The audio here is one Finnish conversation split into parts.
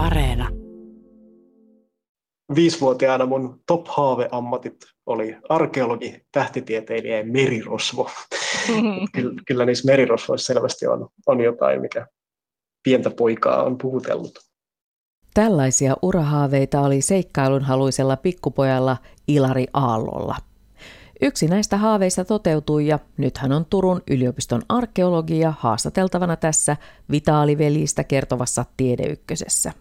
Areena. Viisivuotiaana mun top-haaveammatit oli arkeologi, tähtitieteilijä ja merirosvo. kyllä, kyllä niissä merirosvoissa selvästi on, on jotain, mikä pientä poikaa on puhutellut. Tällaisia urahaaveita oli seikkailun haluisella pikkupojalla Ilari Aallolla. Yksi näistä haaveista toteutui ja nyt hän on Turun yliopiston arkeologia haastateltavana tässä Vitaaliveljistä kertovassa Tiedeykkösessä.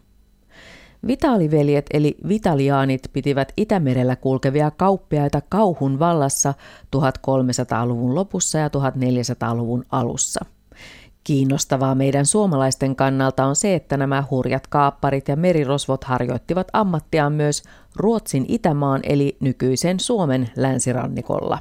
Vitaaliveljet eli vitaliaanit pitivät Itämerellä kulkevia kauppiaita kauhun vallassa 1300-luvun lopussa ja 1400-luvun alussa – Kiinnostavaa meidän suomalaisten kannalta on se, että nämä hurjat kaapparit ja merirosvot harjoittivat ammattiaan myös Ruotsin Itämaan eli nykyisen Suomen länsirannikolla.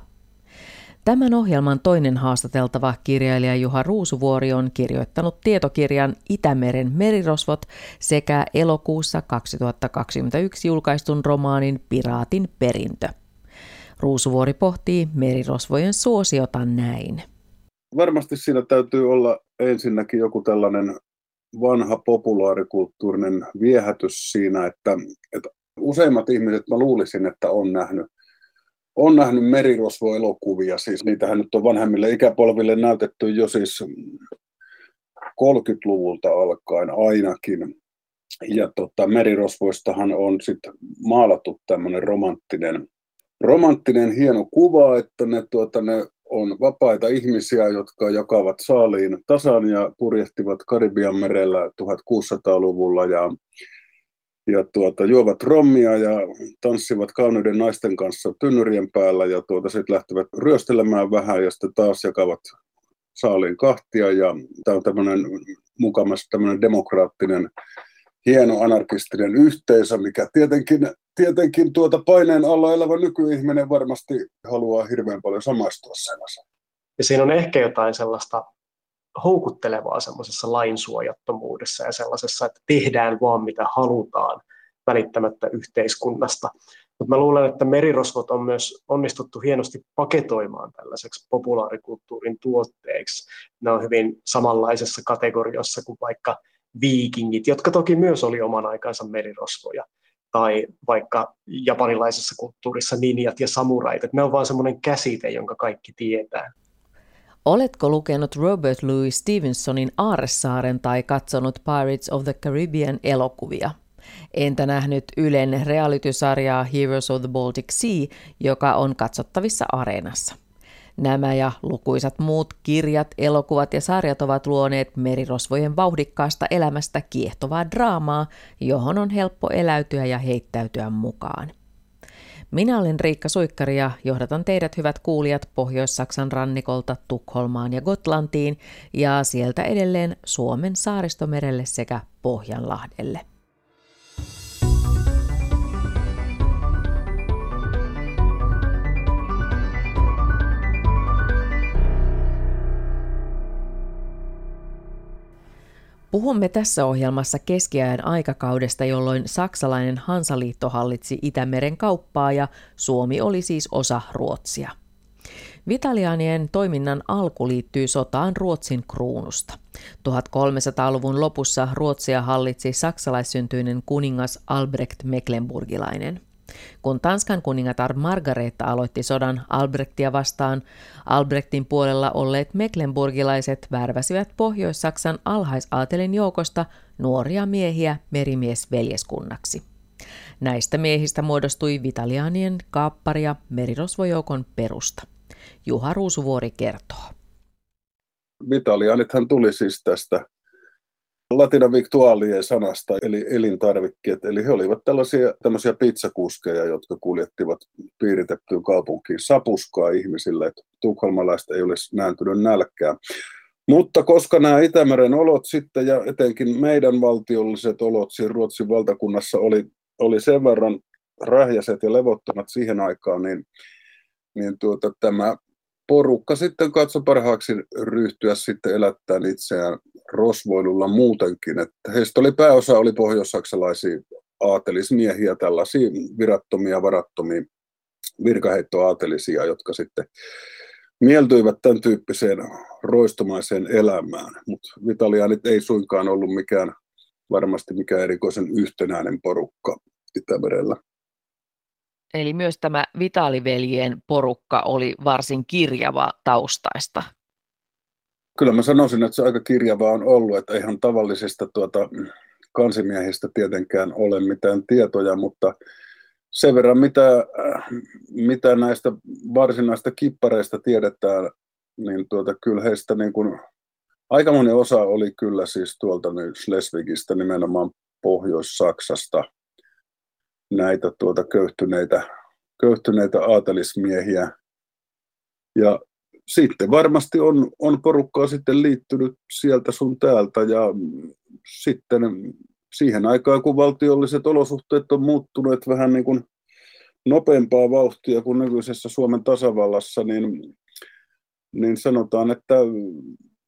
Tämän ohjelman toinen haastateltava kirjailija Juha Ruusuvuori on kirjoittanut tietokirjan Itämeren merirosvot sekä elokuussa 2021 julkaistun romaanin Piraatin perintö. Ruusuvuori pohtii merirosvojen suosiota näin varmasti siinä täytyy olla ensinnäkin joku tällainen vanha populaarikulttuurinen viehätys siinä, että, että useimmat ihmiset, mä luulisin, että on nähnyt, on nähnyt merirosvoelokuvia, siis niitähän nyt on vanhemmille ikäpolville näytetty jo siis 30-luvulta alkaen ainakin. Ja tota, merirosvoistahan on sitten maalattu tämmöinen romanttinen, romanttinen hieno kuva, että ne, tuota, ne on vapaita ihmisiä, jotka jakavat saaliin tasan ja purjehtivat Karibian merellä 1600-luvulla ja, ja tuota, juovat rommia ja tanssivat kauneiden naisten kanssa tynnyrien päällä ja tuota, sitten lähtevät ryöstelemään vähän ja sitten taas jakavat saaliin kahtia ja tämä on tämmöinen mukamassa tämmöinen demokraattinen hieno anarkistinen yhteisö, mikä tietenkin, tietenkin tuota paineen alla elävä nykyihminen varmasti haluaa hirveän paljon samaistua sellaisen. Ja siinä on ehkä jotain sellaista houkuttelevaa semmoisessa lainsuojattomuudessa ja sellaisessa, että tehdään vaan mitä halutaan välittämättä yhteiskunnasta. Mutta mä luulen, että merirosvot on myös onnistuttu hienosti paketoimaan tällaiseksi populaarikulttuurin tuotteeksi. Ne on hyvin samanlaisessa kategoriassa kuin vaikka viikingit, jotka toki myös oli oman aikansa merirosvoja, tai vaikka japanilaisessa kulttuurissa ninjat ja samurait. Ne on vain semmoinen käsite, jonka kaikki tietää. Oletko lukenut Robert Louis Stevensonin Aaressaaren tai katsonut Pirates of the Caribbean elokuvia? Entä nähnyt Ylen reality-sarjaa Heroes of the Baltic Sea, joka on katsottavissa areenassa? Nämä ja lukuisat muut kirjat, elokuvat ja sarjat ovat luoneet merirosvojen vauhdikkaasta elämästä kiehtovaa draamaa, johon on helppo eläytyä ja heittäytyä mukaan. Minä olen Riikka Suikkari ja johdatan teidät hyvät kuulijat Pohjois-Saksan rannikolta Tukholmaan ja Gotlantiin ja sieltä edelleen Suomen saaristomerelle sekä Pohjanlahdelle. Puhumme tässä ohjelmassa keskiajan aikakaudesta, jolloin saksalainen Hansaliitto hallitsi Itämeren kauppaa ja Suomi oli siis osa Ruotsia. Vitalianien toiminnan alku liittyy sotaan Ruotsin kruunusta. 1300-luvun lopussa Ruotsia hallitsi saksalaissyntyinen kuningas Albrecht Mecklenburgilainen. Kun Tanskan kuningatar Margareta aloitti sodan Albrechtia vastaan, Albrechtin puolella olleet mecklenburgilaiset värväsivät Pohjois-Saksan alhaisaatelin joukosta nuoria miehiä merimiesveljeskunnaksi. Näistä miehistä muodostui Vitalianien kaappari- ja merirosvojoukon perusta. Juha Ruusuvuori kertoo. Vitalianithan tuli siis tästä latina victualien sanasta, eli elintarvikkeet. Eli he olivat tällaisia tämmöisiä pizzakuskeja, jotka kuljettivat piiritettyyn kaupunkiin sapuskaa ihmisille, että tukholmalaista ei olisi nääntynyt nälkää. Mutta koska nämä Itämeren olot sitten ja etenkin meidän valtiolliset olot siinä Ruotsin valtakunnassa oli, oli sen verran rähjäiset ja levottomat siihen aikaan, niin, niin tuota, tämä porukka sitten katsoi parhaaksi ryhtyä sitten elättämään itseään rosvoilulla muutenkin. Että heistä oli pääosa oli pohjoissaksalaisia aatelismiehiä, tällaisia virattomia, varattomia virkaheittoaatelisia, jotka sitten mieltyivät tämän tyyppiseen roistomaiseen elämään. Mutta vitalianit ei suinkaan ollut mikään varmasti mikä erikoisen yhtenäinen porukka Itämerellä. Eli myös tämä Vitaliveljien porukka oli varsin kirjava taustaista. Kyllä mä sanoisin, että se aika kirjava on ollut, että ihan tavallisista tuota, kansimiehistä tietenkään ole mitään tietoja, mutta sen verran mitä, mitä näistä varsinaista kippareista tiedetään, niin tuota, kyllä heistä niin kuin, aika moni osa oli kyllä siis tuolta nyt Schleswigistä, nimenomaan Pohjois-Saksasta, näitä tuota köyhtyneitä, köyhtyneitä aatelismiehiä. Ja sitten varmasti on, on porukkaa sitten liittynyt sieltä sun täältä ja sitten siihen aikaan, kun valtiolliset olosuhteet on muuttuneet vähän niin kuin nopeampaa vauhtia kuin nykyisessä Suomen tasavallassa, niin, niin sanotaan, että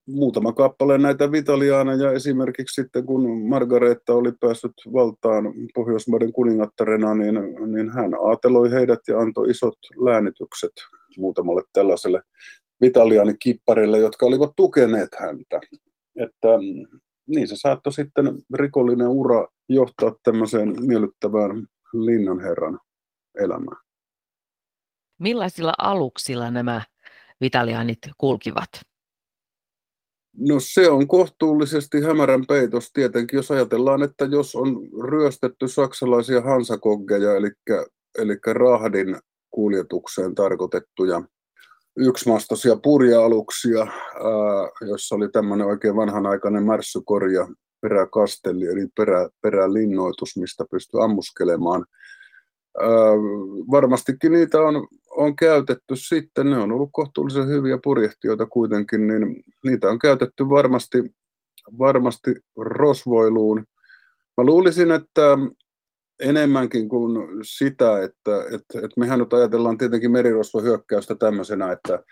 muutama kappale näitä vitaliaaneja esimerkiksi sitten, kun Margareta oli päässyt valtaan Pohjoismaiden kuningattarena, niin, niin hän aateloi heidät ja antoi isot läänitykset muutamalle tällaiselle vitaliaanikipparille, jotka olivat tukeneet häntä. Että niin se saattoi sitten rikollinen ura johtaa tämmöiseen miellyttävään linnanherran elämään. Millaisilla aluksilla nämä vitaliaanit kulkivat? No se on kohtuullisesti hämärän peitos tietenkin, jos ajatellaan, että jos on ryöstetty saksalaisia hansakoggeja, eli, eli rahdin kuljetukseen tarkoitettuja yksimastoisia purja-aluksia, jossa oli tämmöinen oikein vanhanaikainen märssykorja, peräkastelli, eli perä, perälinnoitus, mistä pystyy ammuskelemaan. Varmastikin niitä on, on käytetty sitten, ne on ollut kohtuullisen hyviä purjehtijoita kuitenkin, niin niitä on käytetty varmasti, varmasti rosvoiluun. Mä luulisin, että enemmänkin kuin sitä, että, että, että mehän nyt ajatellaan tietenkin merirosvohyökkäystä tämmöisenä, että,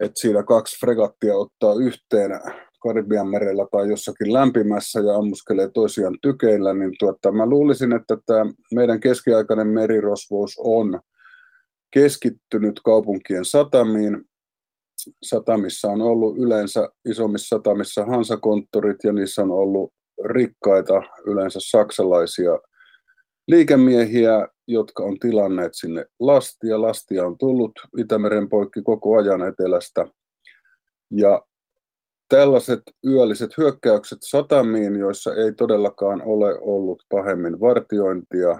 että siinä kaksi fregattia ottaa yhteen Karibian merellä tai jossakin lämpimässä ja ammuskelee toisiaan tykeillä, niin tuota, mä luulisin, että tämä meidän keskiaikainen merirosvous on keskittynyt kaupunkien satamiin. Satamissa on ollut yleensä isommissa satamissa hansakonttorit ja niissä on ollut rikkaita, yleensä saksalaisia liikemiehiä, jotka on tilanneet sinne lastia. Lastia on tullut Itämeren poikki koko ajan etelästä. Ja tällaiset yölliset hyökkäykset satamiin, joissa ei todellakaan ole ollut pahemmin vartiointia,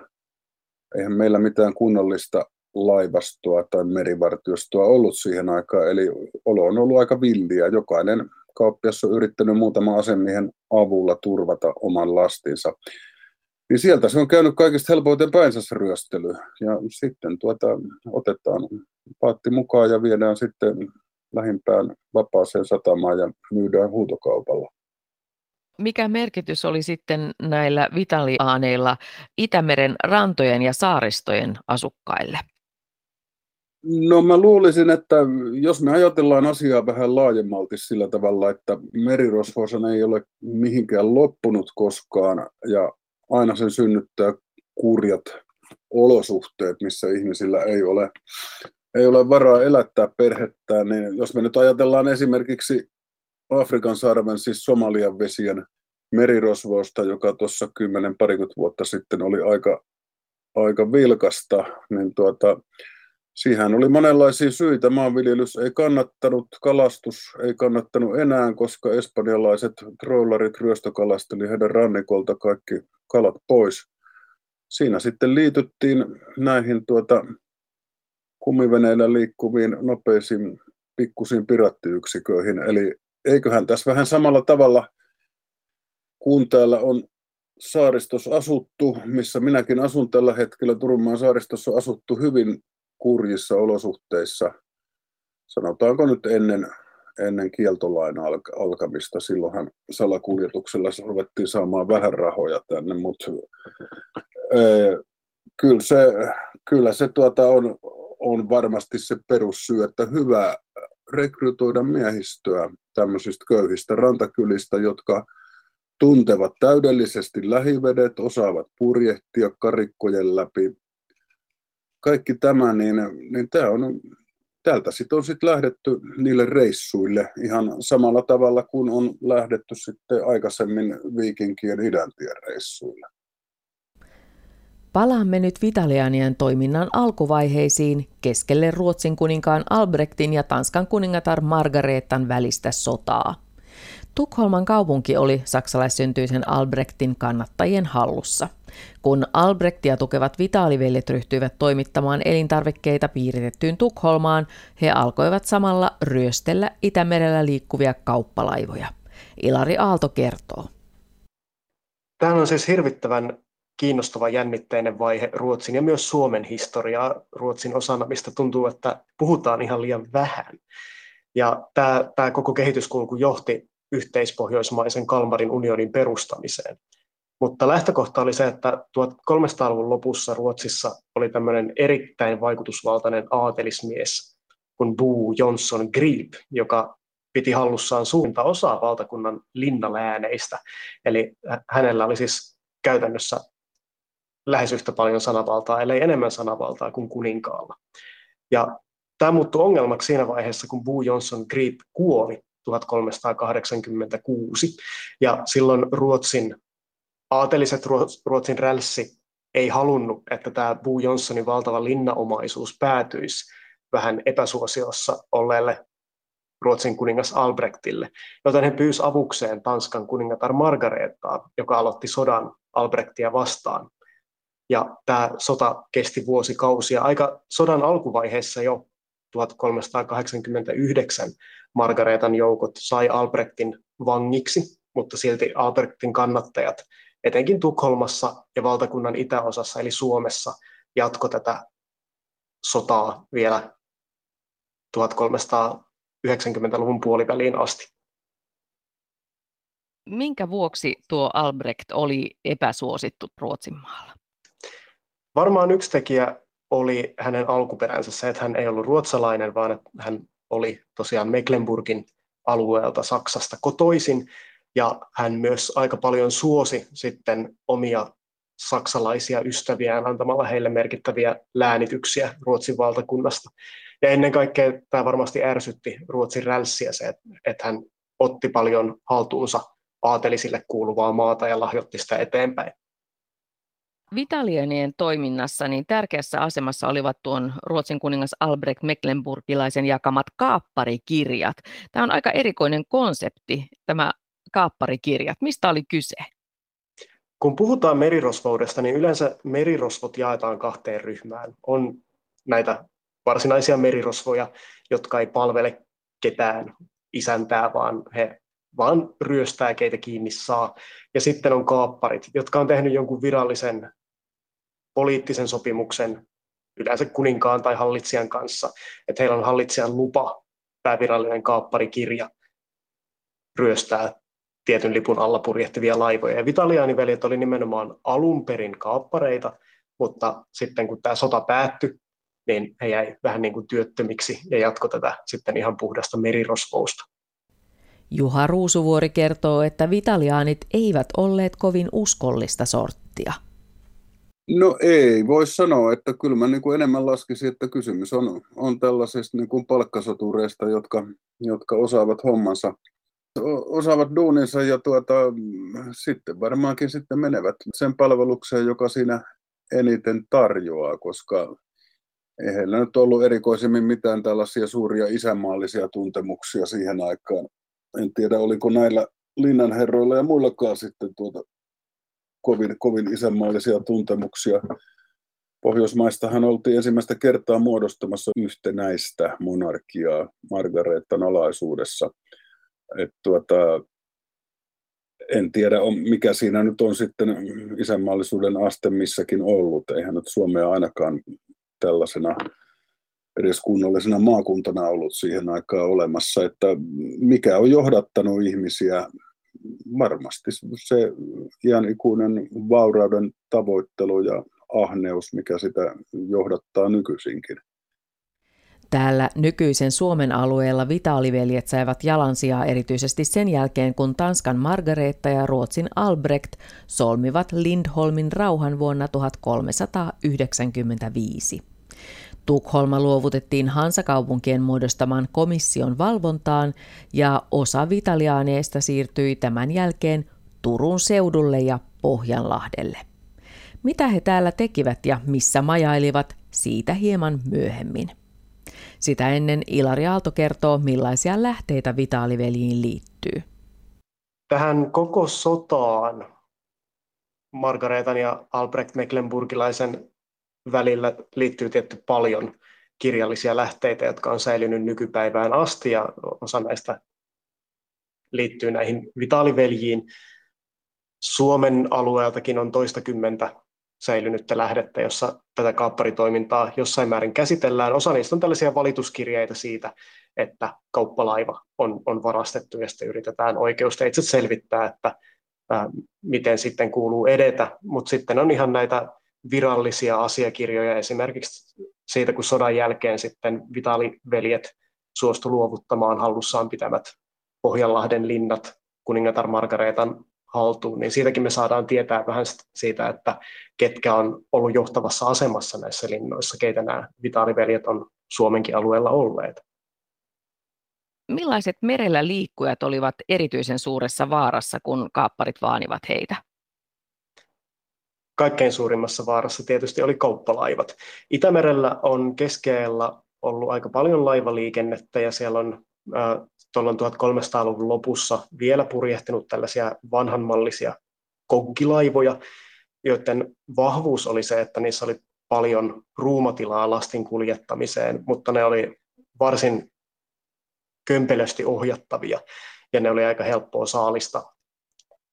eihän meillä mitään kunnollista laivastoa tai merivartiostoa ollut siihen aikaan, eli olo on ollut aika villiä. Jokainen kauppias on yrittänyt muutaman asemiehen avulla turvata oman lastinsa. Niin sieltä se on käynyt kaikista helpoiten päinsä se ryöstely. Ja sitten tuota, otetaan paatti mukaan ja viedään sitten lähimpään vapaaseen satamaan ja myydään huutokaupalla. Mikä merkitys oli sitten näillä vitaliaaneilla Itämeren rantojen ja saaristojen asukkaille? No mä luulisin, että jos me ajatellaan asiaa vähän laajemmalti sillä tavalla, että merirosvoisen ei ole mihinkään loppunut koskaan ja aina sen synnyttää kurjat olosuhteet, missä ihmisillä ei ole, ei ole varaa elättää perhettään, niin jos me nyt ajatellaan esimerkiksi Afrikan sarven, siis Somalian vesien merirosvoista, joka tuossa kymmenen parikymmentä vuotta sitten oli aika, aika vilkasta, niin tuota, siihen oli monenlaisia syitä. Maanviljelys ei kannattanut, kalastus ei kannattanut enää, koska espanjalaiset trollarit ryöstökalasteli heidän rannikolta kaikki kalat pois. Siinä sitten liityttiin näihin tuota, kumiveneillä liikkuviin nopeisiin pikkusiin pirattiyksiköihin. Eli eiköhän tässä vähän samalla tavalla, kun täällä on saaristossa asuttu, missä minäkin asun tällä hetkellä, Turunmaan saaristossa asuttu hyvin kurjissa olosuhteissa, sanotaanko nyt ennen, ennen kieltolain alkamista. Silloinhan salakuljetuksella ruvettiin saamaan vähän rahoja tänne, mutta kyllä se, kyllä se tuota on, on varmasti se perussyy, että hyvä rekrytoida miehistöä tämmöisistä köyhistä rantakylistä, jotka tuntevat täydellisesti lähivedet, osaavat purjehtia karikkojen läpi, kaikki tämä, niin, niin tämä, on, tältä sitten on sitten lähdetty niille reissuille ihan samalla tavalla kuin on lähdetty sitten aikaisemmin viikinkien idäntien reissuille. Palaamme nyt Vitalianien toiminnan alkuvaiheisiin keskelle Ruotsin kuninkaan Albrechtin ja Tanskan kuningatar Margaretan välistä sotaa. Tukholman kaupunki oli saksalaissyntyisen Albrechtin kannattajien hallussa. Kun Albrechtia tukevat vitaaliveljet ryhtyivät toimittamaan elintarvikkeita piiritettyyn Tukholmaan, he alkoivat samalla ryöstellä Itämerellä liikkuvia kauppalaivoja. Ilari Aalto kertoo. Tämä on siis hirvittävän kiinnostava jännitteinen vaihe Ruotsin ja myös Suomen historiaa Ruotsin osana, mistä tuntuu, että puhutaan ihan liian vähän. Ja tämä, tämä koko kehityskulku johti yhteispohjoismaisen Kalmarin unionin perustamiseen. Mutta lähtökohta oli se, että 1300-luvun lopussa Ruotsissa oli tämmöinen erittäin vaikutusvaltainen aatelismies kuin Bo Johnson Grip, joka piti hallussaan suurinta osaa valtakunnan linnalääneistä. Eli hänellä oli siis käytännössä lähes yhtä paljon sanavaltaa, ellei enemmän sanavaltaa kuin kuninkaalla. Ja tämä muuttui ongelmaksi siinä vaiheessa, kun Bo Johnson Grip kuoli 1386. Ja silloin Ruotsin aateliset Ruotsin rälssi ei halunnut, että tämä Bo Johnsonin valtava linnaomaisuus päätyisi vähän epäsuosiossa olleelle Ruotsin kuningas Albrechtille, joten he pyysi avukseen Tanskan kuningatar Margaretaa, joka aloitti sodan Albrechtia vastaan. Ja tämä sota kesti vuosikausia. Aika sodan alkuvaiheessa jo 1389 Margaretan joukot sai Albrechtin vangiksi, mutta silti Albrechtin kannattajat, etenkin Tukholmassa ja valtakunnan itäosassa eli Suomessa, jatko tätä sotaa vielä 1390-luvun puoliväliin asti. Minkä vuoksi tuo Albrecht oli epäsuosittu Ruotsin maalla? Varmaan yksi tekijä oli hänen alkuperänsä se, että hän ei ollut ruotsalainen, vaan että hän oli tosiaan Mecklenburgin alueelta Saksasta kotoisin, ja hän myös aika paljon suosi sitten omia saksalaisia ystäviään antamalla heille merkittäviä läänityksiä Ruotsin valtakunnasta. Ja ennen kaikkea tämä varmasti ärsytti Ruotsin rälssiä se, että hän otti paljon haltuunsa aatelisille kuuluvaa maata ja lahjoitti sitä eteenpäin. Vitalienien toiminnassa niin tärkeässä asemassa olivat tuon Ruotsin kuningas Albrecht Mecklenburgilaisen jakamat kaapparikirjat. Tämä on aika erikoinen konsepti, tämä kaapparikirjat. Mistä oli kyse? Kun puhutaan merirosvoudesta, niin yleensä merirosvot jaetaan kahteen ryhmään. On näitä varsinaisia merirosvoja, jotka ei palvele ketään isäntää, vaan he vaan ryöstää, keitä kiinni saa. Ja sitten on kaapparit, jotka on tehnyt jonkun virallisen poliittisen sopimuksen yleensä kuninkaan tai hallitsijan kanssa, että heillä on hallitsijan lupa, päävirallinen kaapparikirja, ryöstää tietyn lipun alla purjehtivia laivoja. Ja Vitaliaaniveljet oli nimenomaan alun perin kaappareita, mutta sitten kun tämä sota päättyi, niin he jäi vähän niin kuin työttömiksi ja jatko tätä sitten ihan puhdasta merirosvousta. Juha Ruusuvuori kertoo, että vitaliaanit eivät olleet kovin uskollista sorttia. No ei, voi sanoa, että kyllä mä niin kuin enemmän laskisin, että kysymys on, on tällaisista niin kuin palkkasotureista, jotka, jotka osaavat hommansa, osaavat duuninsa ja tuota, sitten varmaankin sitten menevät sen palvelukseen, joka siinä eniten tarjoaa, koska ei heillä nyt ollut erikoisemmin mitään tällaisia suuria isänmaallisia tuntemuksia siihen aikaan. En tiedä, oliko näillä linnanherroilla ja muillakaan sitten tuota kovin, kovin isänmaallisia tuntemuksia. Pohjoismaistahan oltiin ensimmäistä kertaa muodostamassa yhtenäistä monarkiaa Margaretan alaisuudessa. Et tuota, en tiedä, mikä siinä nyt on sitten isänmaallisuuden aste missäkin ollut. Eihän nyt Suomea ainakaan tällaisena edes kunnollisena maakuntana ollut siihen aikaan olemassa, että mikä on johdattanut ihmisiä varmasti se iän ikuinen vaurauden tavoittelu ja ahneus, mikä sitä johdattaa nykyisinkin. Täällä nykyisen Suomen alueella vitaaliveljet saivat jalansijaa erityisesti sen jälkeen, kun Tanskan Margareta ja Ruotsin Albrecht solmivat Lindholmin rauhan vuonna 1395. Tukholma luovutettiin Hansakaupunkien muodostaman komission valvontaan ja osa vitaliaaneista siirtyi tämän jälkeen Turun seudulle ja Pohjanlahdelle. Mitä he täällä tekivät ja missä majailivat, siitä hieman myöhemmin. Sitä ennen Ilari Aalto kertoo, millaisia lähteitä Vitaaliveliin liittyy. Tähän koko sotaan Margaretan ja Albrecht Mecklenburgilaisen välillä liittyy tietty paljon kirjallisia lähteitä, jotka on säilynyt nykypäivään asti ja osa näistä liittyy näihin vitaaliveljiin. Suomen alueeltakin on toistakymmentä säilynyttä lähdettä, jossa tätä kaapparitoimintaa jossain määrin käsitellään. Osa niistä on tällaisia valituskirjeitä siitä, että kauppalaiva on, on varastettu ja sitten yritetään oikeusteitse selvittää, että ää, miten sitten kuuluu edetä. Mutta sitten on ihan näitä virallisia asiakirjoja esimerkiksi siitä, kun sodan jälkeen sitten Vitaliveljet suostu luovuttamaan hallussaan pitämät Pohjanlahden linnat kuningatar Margaretan haltuun, niin siitäkin me saadaan tietää vähän siitä, että ketkä on ollut johtavassa asemassa näissä linnoissa, keitä nämä vitaaliveljet on Suomenkin alueella olleet. Millaiset merellä liikkujat olivat erityisen suuressa vaarassa, kun kaapparit vaanivat heitä? Kaikkein suurimmassa vaarassa tietysti oli kauppalaivat. Itämerellä on keskellä ollut aika paljon laivaliikennettä ja siellä on tuolla 1300-luvun lopussa vielä purjehtinut tällaisia vanhanmallisia koggilaivoja, joiden vahvuus oli se, että niissä oli paljon ruumatilaa lastin kuljettamiseen, mutta ne oli varsin kömpelösti ohjattavia ja ne oli aika helppoa saalista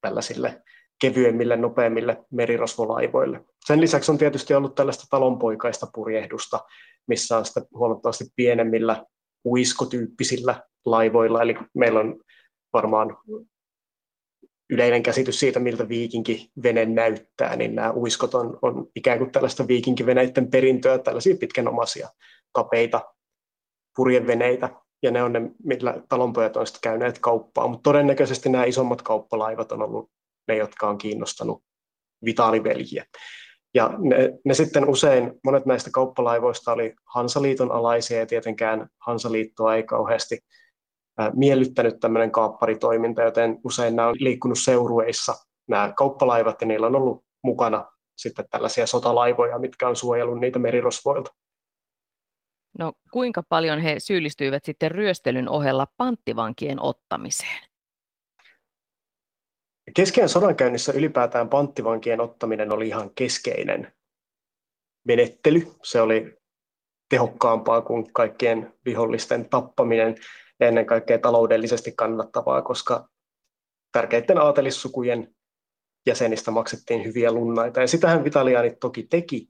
tällaisille kevyemmille, nopeammille merirosvolaivoille. Sen lisäksi on tietysti ollut tällaista talonpoikaista purjehdusta, missä on sitten huomattavasti pienemmillä uiskotyyppisillä laivoilla, eli meillä on varmaan yleinen käsitys siitä, miltä viikinkivene näyttää, niin nämä uiskot on, on ikään kuin tällaista viikinkiveneiden perintöä, tällaisia pitkänomaisia, kapeita purjeveneitä, ja ne on ne, millä talonpojat on sitten käyneet kauppaa, mutta todennäköisesti nämä isommat kauppalaivat on ollut ne, jotka on kiinnostanut vitaaliveljiä. Ja ne, ne sitten usein, monet näistä kauppalaivoista oli Hansaliiton alaisia ja tietenkään Hansaliittoa ei kauheasti miellyttänyt tämmöinen kaapparitoiminta, joten usein nämä on liikkunut seurueissa nämä kauppalaivat ja niillä on ollut mukana sitten tällaisia sotalaivoja, mitkä on suojellut niitä merirosvoilta. No kuinka paljon he syyllistyivät sitten ryöstelyn ohella panttivankien ottamiseen? Keskeinen sodankäynnissä ylipäätään panttivankien ottaminen oli ihan keskeinen menettely. Se oli tehokkaampaa kuin kaikkien vihollisten tappaminen ja ennen kaikkea taloudellisesti kannattavaa, koska tärkeiden aatelissukujen jäsenistä maksettiin hyviä lunnaita. Ja sitähän Vitalianit toki teki,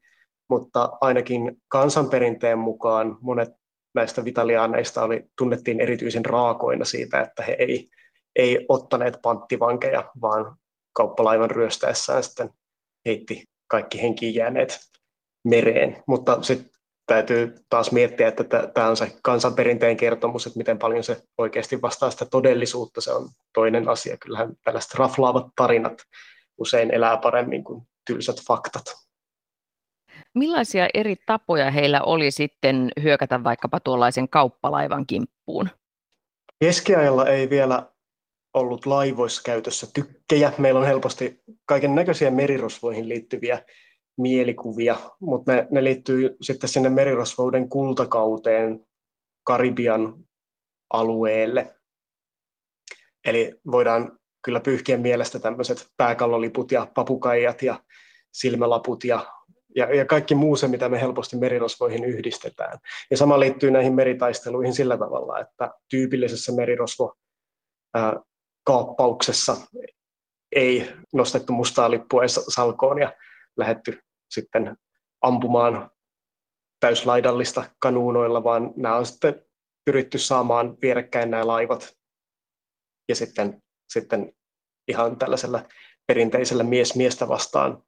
mutta ainakin kansanperinteen mukaan monet näistä vitaliaaneista oli, tunnettiin erityisen raakoina siitä, että he ei ei ottaneet panttivankeja, vaan kauppalaivan ryöstäessään sitten heitti kaikki henkiin jääneet mereen. Mutta sitten täytyy taas miettiä, että tämä on se kansanperinteen kertomus, että miten paljon se oikeasti vastaa sitä todellisuutta, se on toinen asia. Kyllähän tällaiset raflaavat tarinat usein elää paremmin kuin tylsät faktat. Millaisia eri tapoja heillä oli sitten hyökätä vaikkapa tuollaisen kauppalaivan kimppuun? Keskiajalla ei vielä ollut laivoissa käytössä tykkejä. Meillä on helposti kaiken näköisiä merirosvoihin liittyviä mielikuvia, mutta ne, ne liittyy sitten sinne merirosvouden kultakauteen Karibian alueelle. Eli voidaan kyllä pyyhkiä mielestä tämmöiset pääkalloliput ja papukaijat ja silmälaput ja, ja, ja kaikki muu se, mitä me helposti merirosvoihin yhdistetään. Ja sama liittyy näihin meritaisteluihin sillä tavalla, että tyypillisessä merirosvo kaappauksessa ei nostettu mustaa lippua salkoon ja lähetty sitten ampumaan täyslaidallista kanuunoilla, vaan nämä on sitten pyritty saamaan vierekkäin nämä laivat ja sitten, sitten ihan tällaisella perinteisellä mies miestä vastaan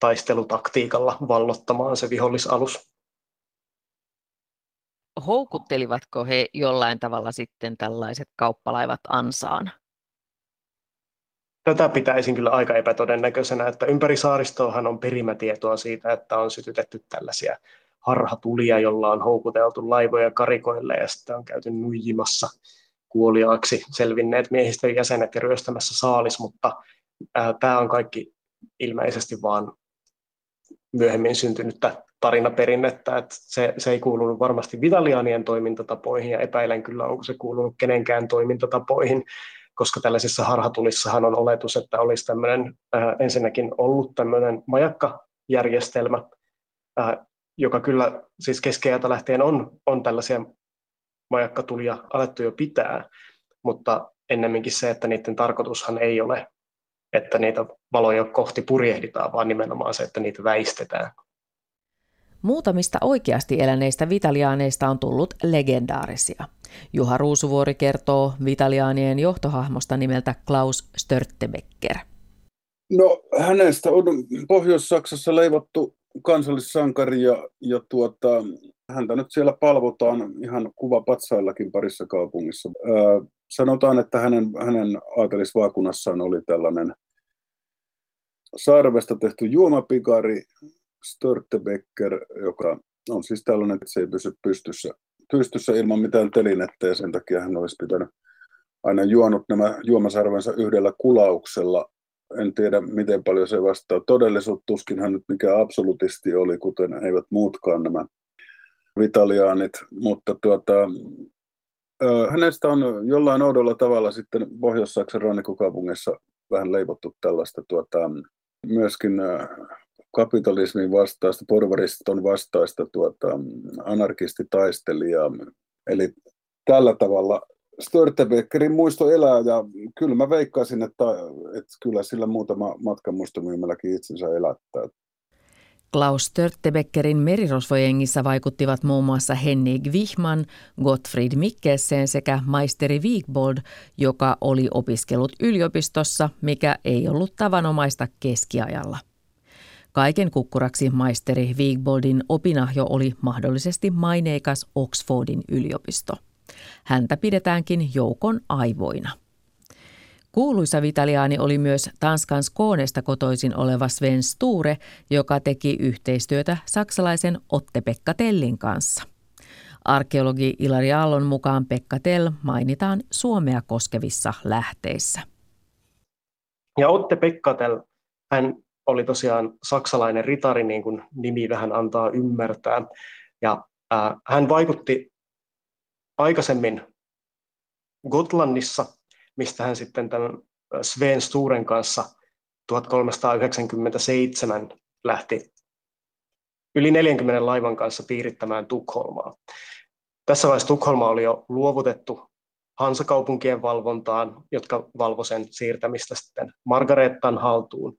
taistelutaktiikalla vallottamaan se vihollisalus. Houkuttelivatko he jollain tavalla sitten tällaiset kauppalaivat ansaan? Tätä pitäisin kyllä aika epätodennäköisenä, että ympäri saaristoahan on perimätietoa siitä, että on sytytetty tällaisia harhatulia, jolla on houkuteltu laivoja karikoille ja sitten on käyty nuijimassa kuoliaaksi selvinneet miehistön jäsenet ja ryöstämässä saalis, mutta ää, tämä on kaikki ilmeisesti vaan myöhemmin syntynyttä tarinaperinnettä, että se, se ei kuulunut varmasti Vitalianien toimintatapoihin ja epäilen kyllä, onko se kuulunut kenenkään toimintatapoihin, koska tällaisissa harhatulissahan on oletus, että olisi tämmöinen äh, ensinnäkin ollut tämmöinen majakkajärjestelmä, äh, joka kyllä siis keskeältä lähtien on, on tällaisia majakkatulia alettu jo pitää, mutta ennemminkin se, että niiden tarkoitushan ei ole, että niitä valoja kohti purjehditaan, vaan nimenomaan se, että niitä väistetään. Muutamista oikeasti eläneistä vitaliaaneista on tullut legendaarisia. Juha Ruusuvuori kertoo vitaliaanien johtohahmosta nimeltä Klaus Störtebecker. No hänestä on Pohjois-Saksassa leivottu kansallissankari ja, ja tuota, häntä nyt siellä palvotaan ihan kuvapatsaillakin parissa kaupungissa. Öö, sanotaan, että hänen, hänen aatelisvaakunassaan oli tällainen sarvesta tehty juomapikari, Störtebecker, joka on siis tällainen, että se ei pysy pystyssä, pystyssä ilman mitään telinettä ja sen takia hän olisi pitänyt aina juonut nämä juomasarvensa yhdellä kulauksella. En tiedä, miten paljon se vastaa todellisuutta. Tuskin hän nyt mikä absolutisti oli, kuten eivät muutkaan nämä vitaliaanit, mutta tuota, hänestä on jollain oudolla tavalla sitten Pohjois-Saksan rannikkokaupungissa vähän leivottu tällaista tuota, myöskin kapitalismin vastaista, porvariston vastaista tuota, anarkistitaistelijaa. Eli tällä tavalla Störtebeckerin muisto elää ja kyllä mä veikkaisin, että, että kyllä sillä muutama matkanmuistomyymälläkin itsensä elättää. Klaus Störtebeckerin merirosvojengissä vaikuttivat muun muassa Henning Wichmann, Gottfried Mikkelsen sekä maisteri Wigbold, joka oli opiskellut yliopistossa, mikä ei ollut tavanomaista keskiajalla. Kaiken kukkuraksi maisteri Wigboldin opinahjo oli mahdollisesti maineikas Oxfordin yliopisto. Häntä pidetäänkin joukon aivoina. Kuuluisa vitaliaani oli myös Tanskan Skoonesta kotoisin oleva Sven Sture, joka teki yhteistyötä saksalaisen Otte-Pekka Tellin kanssa. Arkeologi Ilari Aallon mukaan Pekka Tell mainitaan Suomea koskevissa lähteissä. Ja Otte Pekka Tell, hän oli tosiaan saksalainen ritari, niin kuin nimi vähän antaa ymmärtää. Ja äh, hän vaikutti aikaisemmin Gotlannissa mistä hän sitten tämän Sven Sturen kanssa 1397 lähti yli 40 laivan kanssa piirittämään Tukholmaa. Tässä vaiheessa Tukholma oli jo luovutettu Hansakaupunkien valvontaan, jotka valvo sen siirtämistä sitten Margarettan haltuun.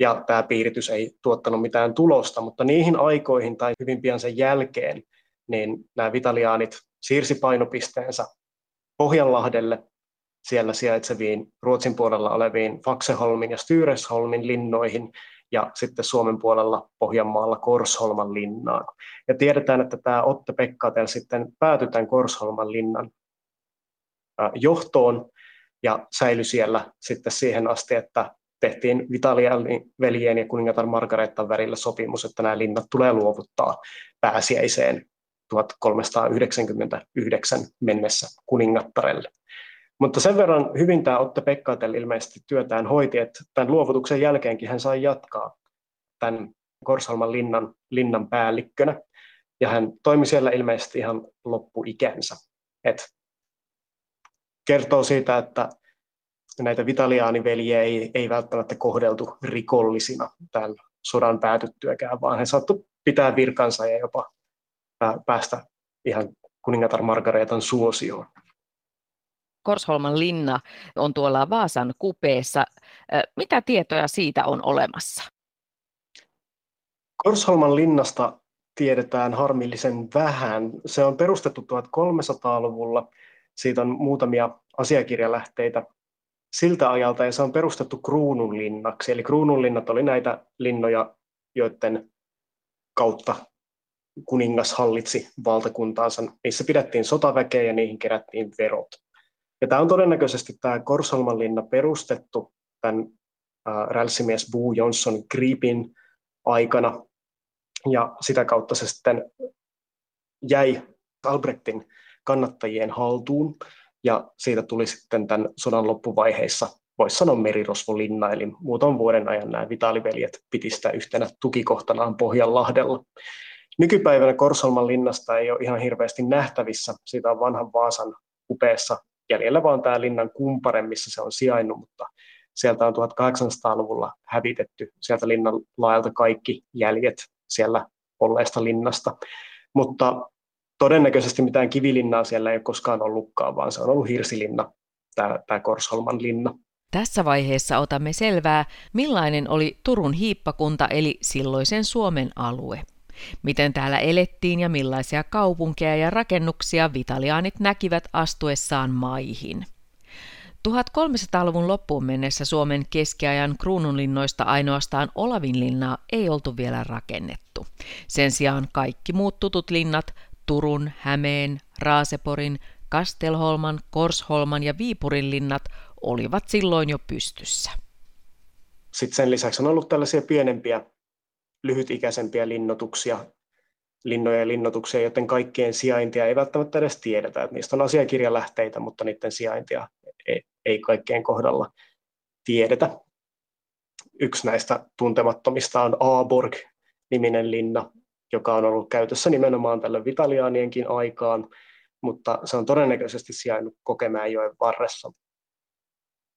Ja tämä piiritys ei tuottanut mitään tulosta, mutta niihin aikoihin tai hyvin pian sen jälkeen, niin nämä vitaliaanit siirsi painopisteensä Pohjanlahdelle siellä sijaitseviin Ruotsin puolella oleviin Fakseholmin ja Styresholmin linnoihin ja sitten Suomen puolella Pohjanmaalla Korsholman linnaan. Ja tiedetään, että tämä Otte Pekkatel sitten päätyi tämän Korsholman linnan johtoon ja säilyi siellä sitten siihen asti, että tehtiin Vitalianin veljeen ja kuningatar Margarettan välillä sopimus, että nämä linnat tulee luovuttaa pääsiäiseen 1399 mennessä kuningattarelle. Mutta sen verran hyvin tämä Otte Pekkatel ilmeisesti työtään hoiti, että tämän luovutuksen jälkeenkin hän sai jatkaa tämän Korsalman linnan, linnan päällikkönä. Ja hän toimi siellä ilmeisesti ihan loppuikänsä. Et kertoo siitä, että näitä vitaliaaniveljiä ei, ei välttämättä kohdeltu rikollisina tämän sodan päätyttyäkään, vaan he saattu pitää virkansa ja jopa päästä ihan kuningatar Margaretan suosioon. Korsholman linna on tuolla Vaasan kupeessa. Mitä tietoja siitä on olemassa? Korsholman linnasta tiedetään harmillisen vähän. Se on perustettu 1300-luvulla. Siitä on muutamia asiakirjalähteitä siltä ajalta, ja se on perustettu kruununlinnaksi. Eli kruununlinnat oli näitä linnoja, joiden kautta kuningas hallitsi valtakuntaansa. Niissä pidettiin sotaväkeä ja niihin kerättiin verot. Ja tämä on todennäköisesti tämä Korsolman linna perustettu tämän rälssimies Boo Johnson Gripin aikana. Ja sitä kautta se sitten jäi Albrechtin kannattajien haltuun, ja siitä tuli sitten tämän sodan loppuvaiheissa, voisi sanoa merirosvolinna, eli muutaman vuoden ajan nämä Vitaliveljet piti sitä yhtenä tukikohtanaan Pohjanlahdella. Nykypäivänä Korsolman linnasta ei ole ihan hirveästi nähtävissä, siitä on vanhan Vaasan upeassa jäljellä vaan tämä linnan kumpare, missä se on sijainnut, mutta sieltä on 1800-luvulla hävitetty sieltä linnan laajalta kaikki jäljet siellä olleesta linnasta. Mutta todennäköisesti mitään kivilinnaa siellä ei ole koskaan ollutkaan, vaan se on ollut hirsilinna, tämä, tämä Korsholman linna. Tässä vaiheessa otamme selvää, millainen oli Turun hiippakunta eli silloisen Suomen alue. Miten täällä elettiin ja millaisia kaupunkeja ja rakennuksia vitaliaanit näkivät astuessaan maihin. 1300-luvun loppuun mennessä Suomen keskiajan kruununlinnoista ainoastaan Olavinlinnaa ei oltu vielä rakennettu. Sen sijaan kaikki muut tutut linnat, Turun, Hämeen, Raaseporin, Kastelholman, Korsholman ja Viipurin linnat olivat silloin jo pystyssä. Sitten sen lisäksi on ollut tällaisia pienempiä, lyhytikäisempiä linnotuksia, linnoja ja linnotuksia, joten kaikkien sijaintia ei välttämättä edes tiedetä. Että niistä on asiakirjalähteitä, mutta niiden sijaintia ei, kaikkien kohdalla tiedetä. Yksi näistä tuntemattomista on Aaborg-niminen linna, joka on ollut käytössä nimenomaan tällä Vitaliaanienkin aikaan, mutta se on todennäköisesti sijainnut Kokemäenjoen varressa.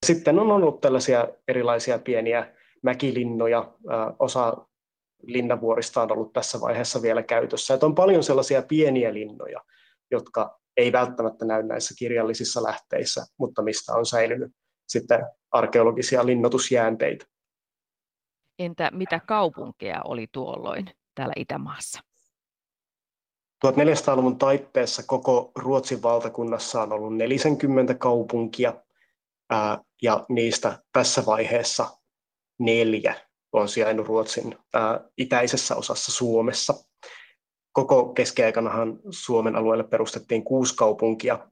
Sitten on ollut tällaisia erilaisia pieniä mäkilinnoja, osa linnavuorista on ollut tässä vaiheessa vielä käytössä. Että on paljon sellaisia pieniä linnoja, jotka ei välttämättä näy näissä kirjallisissa lähteissä, mutta mistä on säilynyt sitten arkeologisia linnoitusjäänteitä. Entä mitä kaupunkeja oli tuolloin? Täällä Itämaassa? 1400-luvun taitteessa koko Ruotsin valtakunnassa on ollut 40 kaupunkia, ja niistä tässä vaiheessa neljä on sijainnut Ruotsin itäisessä osassa Suomessa. Koko keskiaikanahan Suomen alueelle perustettiin kuusi kaupunkia,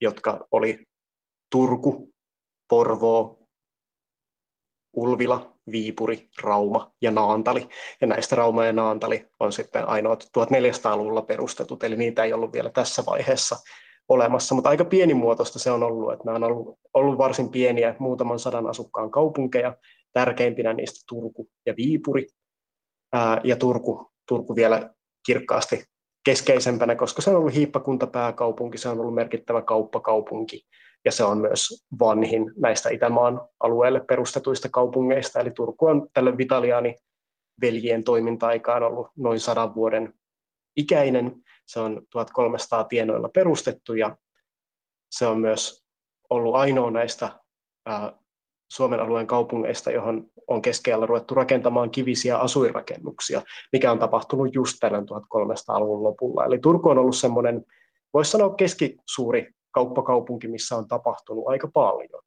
jotka oli Turku, Porvoo, Ulvila, Viipuri, Rauma ja Naantali. Ja näistä Rauma ja Naantali on sitten ainoat 1400-luvulla perustetut, eli niitä ei ollut vielä tässä vaiheessa olemassa, mutta aika pienimuotoista se on ollut, että nämä on ollut, ollut varsin pieniä, muutaman sadan asukkaan kaupunkeja, tärkeimpinä niistä Turku ja Viipuri, ää, ja Turku, Turku vielä kirkkaasti keskeisempänä, koska se on ollut hiippakuntapääkaupunki, se on ollut merkittävä kauppakaupunki, ja se on myös vanhin näistä Itämaan alueelle perustetuista kaupungeista, eli Turku on tälle Vitaliani veljien toiminta-aikaan ollut noin sadan vuoden ikäinen. Se on 1300 tienoilla perustettu ja se on myös ollut ainoa näistä Suomen alueen kaupungeista, johon on keskellä ruvettu rakentamaan kivisiä asuinrakennuksia, mikä on tapahtunut just tämän 1300-luvun lopulla. Eli Turku on ollut semmoinen, voisi sanoa keskisuuri kauppakaupunki, missä on tapahtunut aika paljon.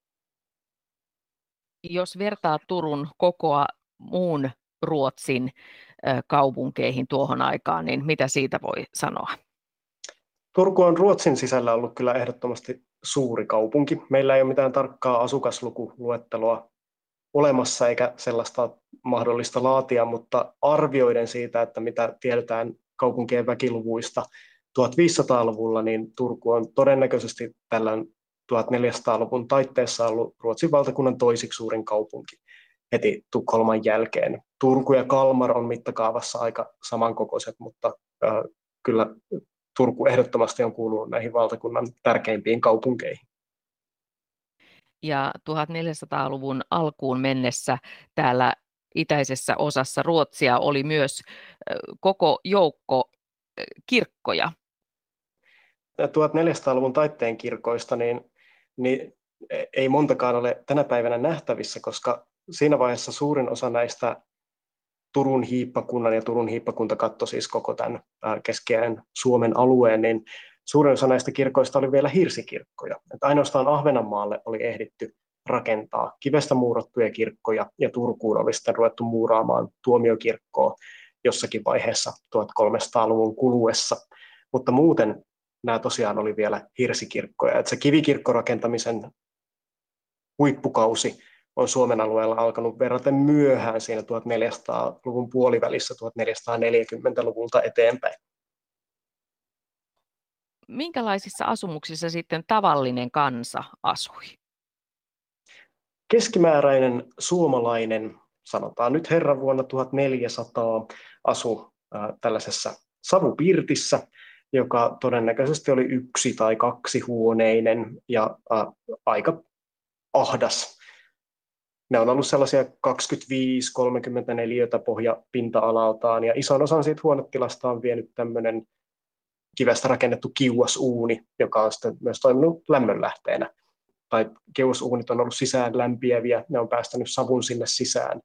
Jos vertaa Turun kokoa muun Ruotsin kaupunkeihin tuohon aikaan, niin mitä siitä voi sanoa? Turku on Ruotsin sisällä ollut kyllä ehdottomasti suuri kaupunki. Meillä ei ole mitään tarkkaa asukaslukuluetteloa olemassa eikä sellaista mahdollista laatia, mutta arvioiden siitä, että mitä tiedetään kaupunkien väkiluvuista 1500-luvulla, niin Turku on todennäköisesti tällä 1400-luvun taitteessa ollut Ruotsin valtakunnan toisiksi suurin kaupunki heti Tukholman jälkeen. Turku ja Kalmar on mittakaavassa aika samankokoiset, mutta äh, kyllä Turku ehdottomasti on kuulunut näihin valtakunnan tärkeimpiin kaupunkeihin. Ja 1400-luvun alkuun mennessä täällä itäisessä osassa Ruotsia oli myös koko joukko kirkkoja. 1400-luvun taitteen kirkoista niin, niin ei montakaan ole tänä päivänä nähtävissä, koska siinä vaiheessa suurin osa näistä Turun hiippakunnan ja Turun hiippakunta katsoi siis koko tämän keskeinen Suomen alueen, niin suurin osa näistä kirkoista oli vielä hirsikirkkoja. Että ainoastaan Ahvenanmaalle oli ehditty rakentaa kivestä muurottuja kirkkoja ja Turkuun oli sitten ruvettu muuraamaan tuomiokirkkoa jossakin vaiheessa 1300-luvun kuluessa. Mutta muuten nämä tosiaan oli vielä hirsikirkkoja. Että se kivikirkkorakentamisen huippukausi on Suomen alueella alkanut verraten myöhään siinä 1400-luvun puolivälissä 1440-luvulta eteenpäin. Minkälaisissa asumuksissa sitten tavallinen kansa asui? Keskimääräinen suomalainen, sanotaan nyt herran vuonna 1400, asui äh, tällaisessa savupirtissä, joka todennäköisesti oli yksi tai kaksi huoneinen ja äh, aika ahdas. Ne on ollut sellaisia 25-34 pohjapinta-alaltaan ja ison osan siitä huonetilasta on vienyt tämmöinen kivestä rakennettu kiuasuuni, joka on sitten myös toiminut lämmönlähteenä. Tai kiuasuunit on ollut sisään lämpiäviä, ne on päästänyt savun sinne sisään,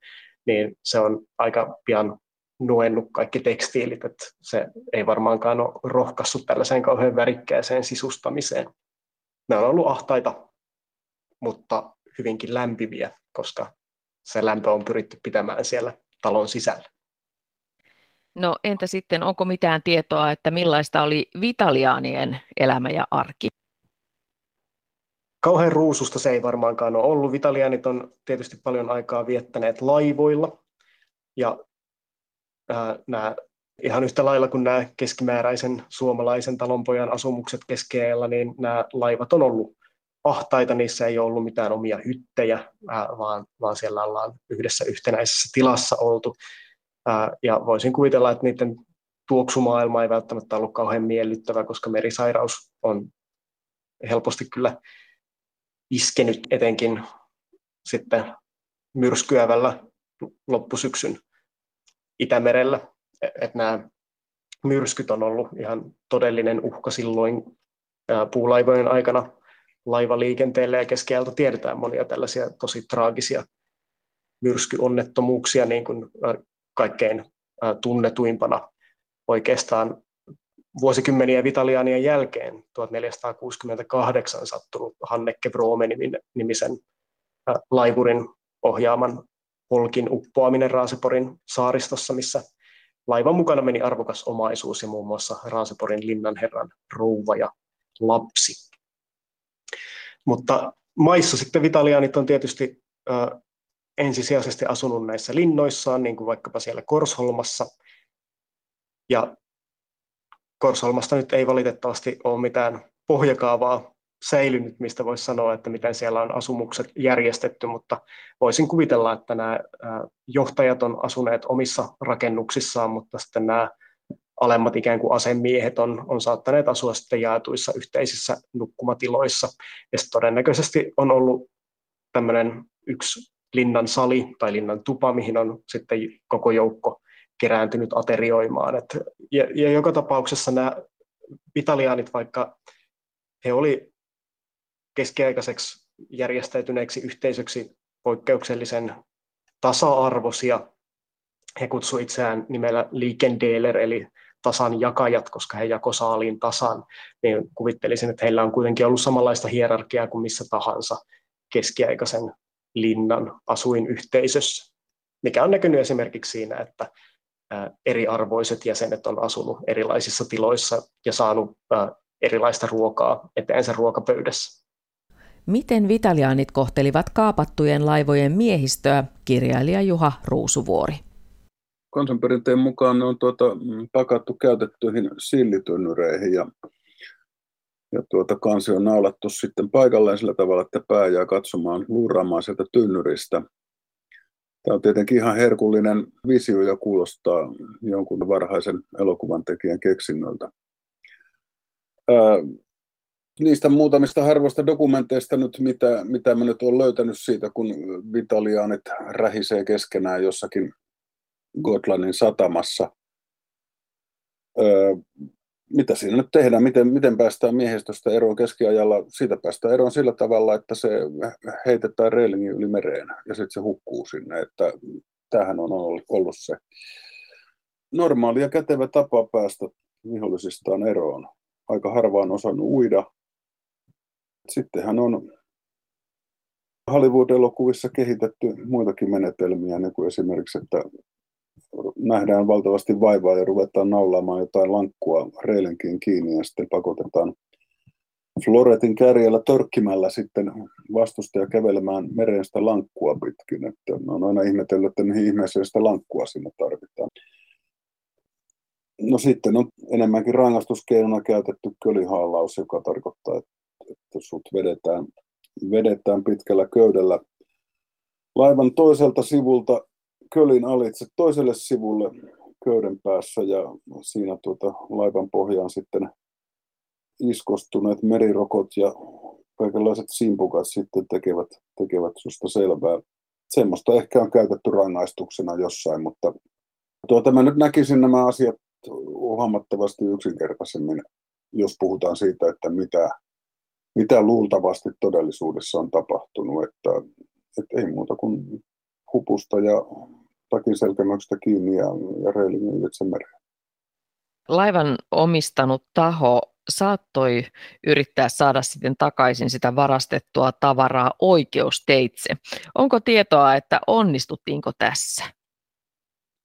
niin se on aika pian nuennut kaikki tekstiilit, että se ei varmaankaan ole rohkaissut tällaiseen kauhean värikkääseen sisustamiseen. Ne on ollut ahtaita, mutta hyvinkin lämpiviä, koska se lämpö on pyritty pitämään siellä talon sisällä. No entä sitten, onko mitään tietoa, että millaista oli Vitaliaanien elämä ja arki? Kauhean ruususta se ei varmaankaan ole ollut. Vitalianit on tietysti paljon aikaa viettäneet laivoilla. Ja nämä, ihan yhtä lailla kuin nämä keskimääräisen suomalaisen talonpojan asumukset keskeellä, niin nämä laivat on ollut ahtaita, niissä ei ole ollut mitään omia hyttejä, ää, vaan, vaan siellä ollaan yhdessä yhtenäisessä tilassa oltu. Ja voisin kuvitella, että niiden tuoksumaailma ei välttämättä ollut kauhean miellyttävä, koska merisairaus on helposti kyllä iskenyt etenkin sitten myrskyävällä loppusyksyn Itämerellä. Että nämä myrskyt on ollut ihan todellinen uhka silloin puulaivojen aikana laivaliikenteelle ja keskeltä tiedetään monia tällaisia tosi traagisia myrskyonnettomuuksia, niin kuin kaikkein tunnetuimpana oikeastaan vuosikymmeniä Vitalianien jälkeen 1468 sattunut Hanneke Vrome nimisen laivurin ohjaaman polkin uppoaminen Raaseporin saaristossa, missä laivan mukana meni arvokas omaisuus ja muun muassa Raaseporin linnanherran rouva ja lapsi. Mutta maissa sitten Vitalianit on tietysti ensisijaisesti asunut näissä linnoissaan, niin kuin vaikkapa siellä Korsholmassa. Ja Korsholmasta nyt ei valitettavasti ole mitään pohjakaavaa säilynyt, mistä voisi sanoa, että miten siellä on asumukset järjestetty, mutta voisin kuvitella, että nämä johtajat on asuneet omissa rakennuksissaan, mutta sitten nämä alemmat ikään kuin asemiehet on, on saattaneet asua sitten jaetuissa yhteisissä nukkumatiloissa. Ja todennäköisesti on ollut tämmöinen yksi linnan sali tai linnan tupa, mihin on sitten koko joukko kerääntynyt aterioimaan. Et, ja, ja joka tapauksessa nämä italiaanit, vaikka he oli keskiaikaiseksi järjestäytyneeksi yhteisöksi poikkeuksellisen tasa-arvoisia, he kutsuivat itseään nimellä Liikendeler, eli tasan jakajat, koska he jako saaliin tasan, niin kuvittelisin, että heillä on kuitenkin ollut samanlaista hierarkiaa kuin missä tahansa keskiaikaisen linnan asuinyhteisössä, mikä on näkynyt esimerkiksi siinä, että eriarvoiset jäsenet on asunut erilaisissa tiloissa ja saanut erilaista ruokaa eteensä ruokapöydässä. Miten vitaliaanit kohtelivat kaapattujen laivojen miehistöä, kirjailija Juha Ruusuvuori. Kansanperinteen mukaan ne on tuota, pakattu käytettyihin sillitynnyreihin ja ja tuota, kansi on naulattu sitten paikalleen sillä tavalla, että pää jää katsomaan, luuraamaan sieltä tynnyristä. Tämä on tietenkin ihan herkullinen visio ja kuulostaa jonkun varhaisen elokuvan tekijän keksinnöltä. Niistä muutamista harvoista dokumenteista nyt, mitä, mitä mä nyt olen löytänyt siitä, kun Vitaliaanit rähisee keskenään jossakin Gotlandin satamassa mitä siinä nyt tehdään, miten, miten päästään miehistöstä eroon keskiajalla, siitä päästään eroon sillä tavalla, että se heitetään reilingin yli mereen ja sitten se hukkuu sinne, että tämähän on ollut se normaali ja kätevä tapa päästä vihollisistaan eroon. Aika harva on osannut uida. Sittenhän on Hollywood-elokuvissa kehitetty muitakin menetelmiä, niin kuin esimerkiksi, että nähdään valtavasti vaivaa ja ruvetaan naulaamaan jotain lankkua reilenkin kiinni ja sitten pakotetaan Floretin kärjellä törkkimällä sitten vastustaja kävelemään mereen sitä lankkua pitkin. Että on aina ihmetellyt, että mihin ihmeeseen sitä lankkua sinne tarvitaan. No sitten on enemmänkin rangaistuskeinona käytetty kölihaalaus, joka tarkoittaa, että, että sut vedetään, vedetään pitkällä köydellä laivan toiselta sivulta kölin alitse toiselle sivulle köyden päässä ja siinä tuota laivan pohjaan sitten iskostuneet merirokot ja kaikenlaiset simpukat sitten tekevät, tekevät susta selvää. Semmoista ehkä on käytetty rangaistuksena jossain, mutta tuota, mä nyt näkisin nämä asiat huomattavasti yksinkertaisemmin, jos puhutaan siitä, että mitä, mitä luultavasti todellisuudessa on tapahtunut. Että, että ei muuta kuin hupusta ja takin selkämöksestä kiinni ja, ja reilin ylitse mereen. Laivan omistanut taho saattoi yrittää saada sitten takaisin sitä varastettua tavaraa oikeusteitse. Onko tietoa, että onnistuttiinko tässä?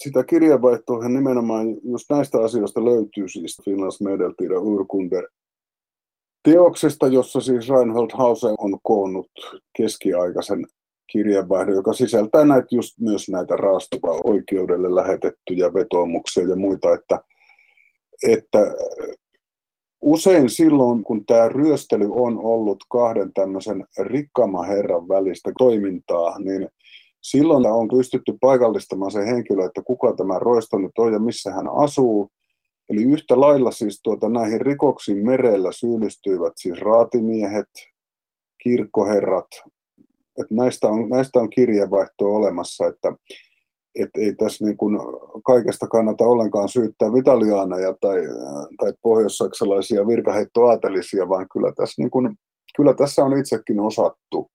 Sitä kirjavaihtoa nimenomaan just näistä asioista löytyy siis Finlands Medeltida Urkunder teoksesta, jossa siis Reinhold Hause on koonnut keskiaikaisen kirjeenvaihdon, joka sisältää näitä just myös näitä raastuva oikeudelle lähetettyjä vetoomuksia ja muita, että, että usein silloin, kun tämä ryöstely on ollut kahden tämmöisen rikkaamman herran välistä toimintaa, niin silloin on pystytty paikallistamaan se henkilö, että kuka tämä roisto nyt on ja missä hän asuu. Eli yhtä lailla siis tuota, näihin rikoksiin merellä syyllistyivät siis raatimiehet, kirkkoherrat, että näistä on, näistä on kirjeenvaihtoa olemassa, että et ei tässä niin kuin kaikesta kannata ollenkaan syyttää vitaliaaneja tai, tai pohjoissaksalaisia virkaheittoaatelisia, vaan kyllä tässä, niin kuin, kyllä tässä on itsekin osattu,